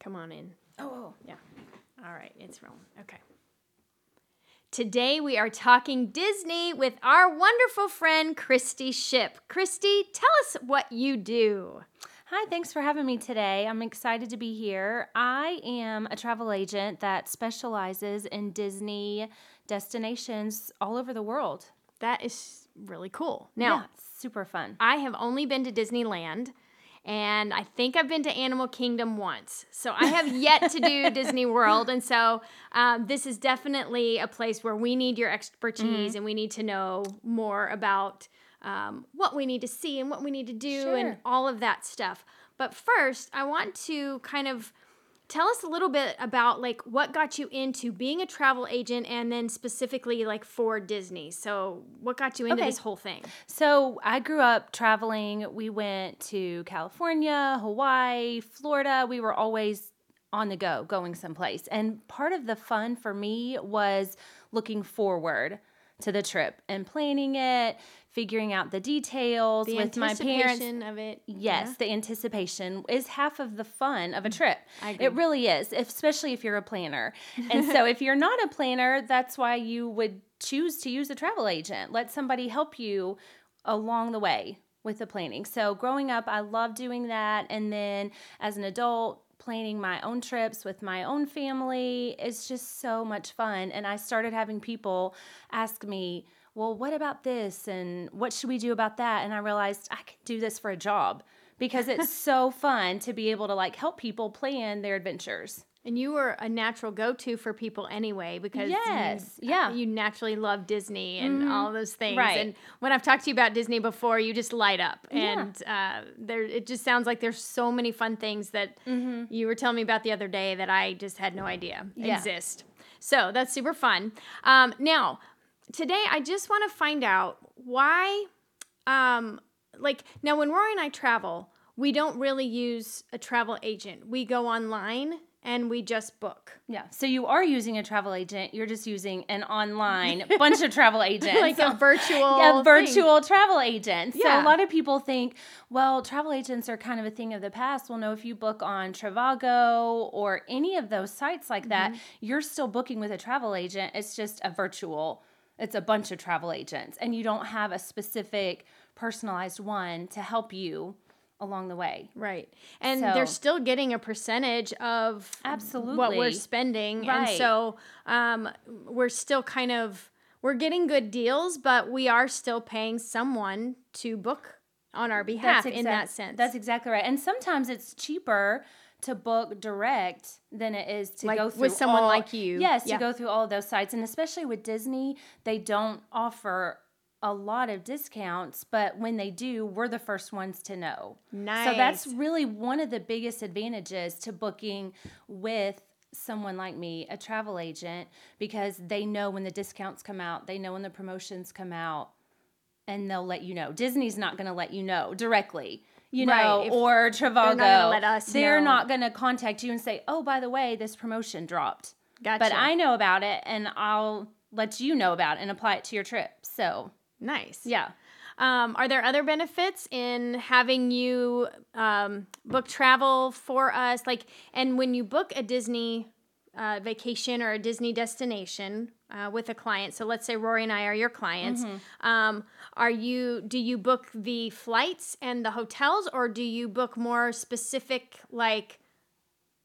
Come on in. Oh, oh. Yeah. All right, it's rolling. Okay. Today we are talking Disney with our wonderful friend Kristi Shipp. Kristi, tell us what you do. Hi, thanks for having me today. I'm excited to be here. I am a travel agent that specializes in Disney destinations all over the world. That is really cool. Now, yeah, super fun. I have only been to Disneyland and I think I've been to Animal Kingdom once. So I have yet to do Disney World. And so um, this is definitely a place where we need your expertise mm-hmm. and we need to know more about um, what we need to see and what we need to do sure. and all of that stuff. But first, I want to kind of tell us a little bit about like what got you into being a travel agent and then specifically like for Disney. So, what got you into okay. this whole thing? So, I grew up traveling. We went to California, Hawaii, Florida. We were always on the go, going someplace. And part of the fun for me was looking forward to the trip and planning it, figuring out the details the with my parents. of it. Yes, yeah. the anticipation is half of the fun of a mm-hmm. trip. It really is, especially if you're a planner. and so if you're not a planner, that's why you would choose to use a travel agent. Let somebody help you along the way with the planning. So growing up, I loved doing that and then as an adult planning my own trips with my own family is just so much fun and I started having people ask me well, what about this? And what should we do about that? And I realized I could do this for a job because it's so fun to be able to like help people plan their adventures. And you were a natural go to for people anyway because yes, you, yeah, you naturally love Disney and mm-hmm. all those things. Right. And when I've talked to you about Disney before, you just light up, and yeah. uh, there it just sounds like there's so many fun things that mm-hmm. you were telling me about the other day that I just had no idea yeah. exist. So that's super fun. Um, now, today I just want to find out why, um, like now when Rory and I travel, we don't really use a travel agent. We go online and we just book. Yeah. So you are using a travel agent. You're just using an online bunch of travel agents. like a virtual Yeah, virtual thing. travel agent. So yeah. a lot of people think, well, travel agents are kind of a thing of the past. Well, no, if you book on Trivago or any of those sites like that, mm-hmm. you're still booking with a travel agent. It's just a virtual it's a bunch of travel agents and you don't have a specific personalized one to help you along the way. Right. And so, they're still getting a percentage of absolutely what we're spending. Right. And so um, we're still kind of we're getting good deals, but we are still paying someone to book on our behalf exact, in that sense. That's exactly right. And sometimes it's cheaper to book direct than it is to like go through with someone all, like you. Yes, yeah. to go through all of those sites, and especially with Disney, they don't offer a lot of discounts, but when they do, we're the first ones to know. Nice. So that's really one of the biggest advantages to booking with someone like me, a travel agent, because they know when the discounts come out, they know when the promotions come out, and they'll let you know. Disney's not going to let you know directly you know, right. or Trivago. They're not let us. They're know. not going to contact you and say, "Oh, by the way, this promotion dropped." Gotcha. But I know about it, and I'll let you know about it and apply it to your trip. So nice. Yeah. Um, are there other benefits in having you um, book travel for us? Like, and when you book a Disney uh, vacation or a Disney destination uh, with a client. So let's say Rory and I are your clients. Mm-hmm. Um, are you? Do you book the flights and the hotels, or do you book more specific like?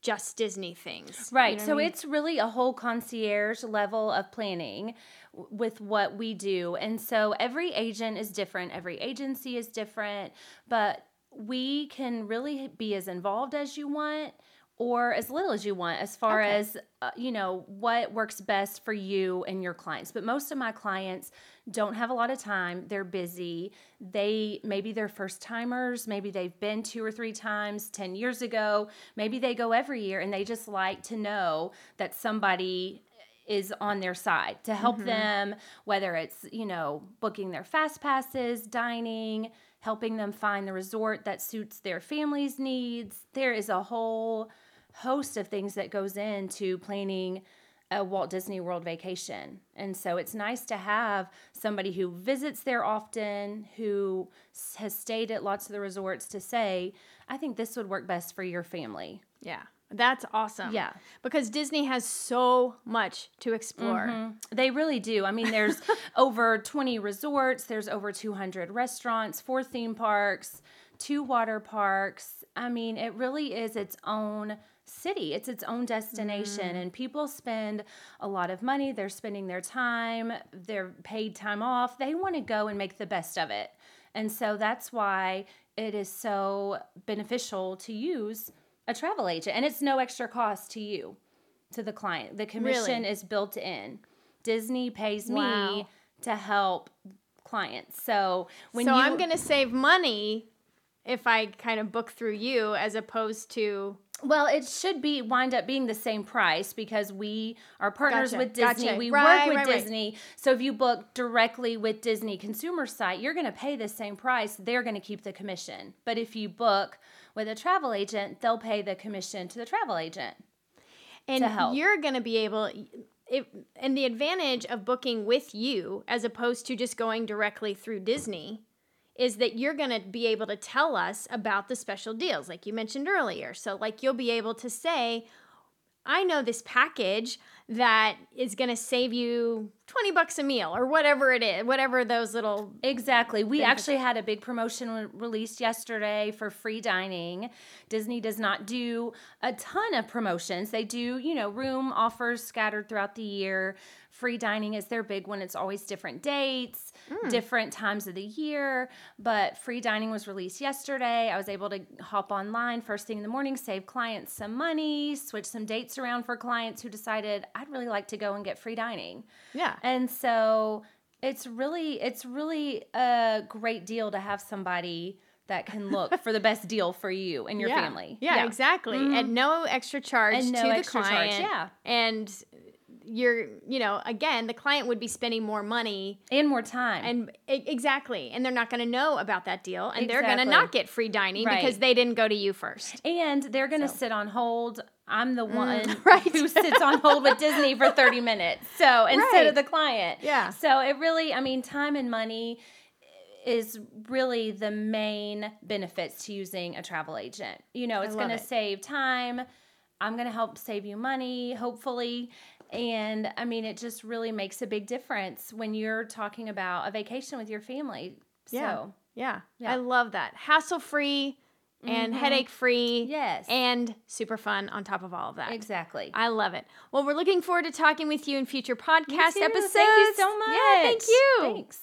Just Disney things. Right. You know so I mean? it's really a whole concierge level of planning with what we do. And so every agent is different, every agency is different, but we can really be as involved as you want or as little as you want as far okay. as uh, you know what works best for you and your clients but most of my clients don't have a lot of time they're busy. They maybe they're first timers maybe they've been two or three times 10 years ago. Maybe they go every year and they just like to know that somebody is on their side to help mm-hmm. them whether it's you know booking their fast passes dining helping them find the resort that suits their family's needs. There is a whole host of things that goes into planning a Walt Disney World vacation. And so it's nice to have somebody who visits there often, who has stayed at lots of the resorts to say, I think this would work best for your family. Yeah. That's awesome. Yeah. Because Disney has so much to explore. Mm-hmm. They really do. I mean, there's over 20 resorts, there's over 200 restaurants, four theme parks, two water parks. I mean, it really is its own city. It's its own destination mm. and people spend a lot of money. They're spending their time, their paid time off. They want to go and make the best of it. And so that's why it is so beneficial to use a travel agent and it's no extra cost to you to the client. The commission Really? is built in. Disney pays Wow. me to help clients. So when so you I'm going to save money if I kind of book through you as opposed to Well, it should be wind up being the same price because we are partners Gotcha, with Disney. gotcha. We Right, work with right, right. Disney. So if you book directly with Disney consumer site, you're going to pay the same price. They're going to keep the commission. But if you book with a travel agent, they'll pay the commission to the travel agent. and you're going to be able if and the advantage of booking with you as opposed to just going directly through Disney is that you're going to be able to tell us about the special deals like you mentioned earlier. So like you'll be able to say I know this package that is going to save you 20 bucks a meal or whatever it is, whatever those little Exactly. We actually had a big promotion re- released yesterday for free dining. Disney does not do a ton of promotions. They do, you know, room offers scattered throughout the year. Free dining is their big one. It's always different dates, hmm. different times of the year. But free dining was released yesterday. I was able to hop online first thing in the morning, save clients some money, switch some dates around for clients who decided I'd really like to go and get free dining. yeah. And so it's really it's really a great deal to have somebody that can look for the best deal for you and your yeah. family. Yeah, exactly. At mm-hmm. no extra charge And no to the extra charge, client. yeah. And you're, you know, again, the client would be spending more money And more time. and exactly, and they're not going to know about that deal and they're going to not get free dining Right. because they didn't go to you first. And they're gonna sit on hold. I'm the one Mm, right. who sits on hold with Disney for 30 minutes. So instead Right. of the client. Yeah. So it really, I mean, time and money is really the main benefits to using a travel agent. You know, it's going to save time. I'm going to help save you money, hopefully. And I mean, it just really makes a big difference when you're talking about a vacation with your family. Yeah. So, Yeah. Yeah. I love that. Hassle free and mm-hmm. headache free. Yes. And super fun on top of all of that. exactly. I love it. Well, we're looking forward to talking with you in future podcast episodes. Thank you so much. Yeah, thank you. Thanks.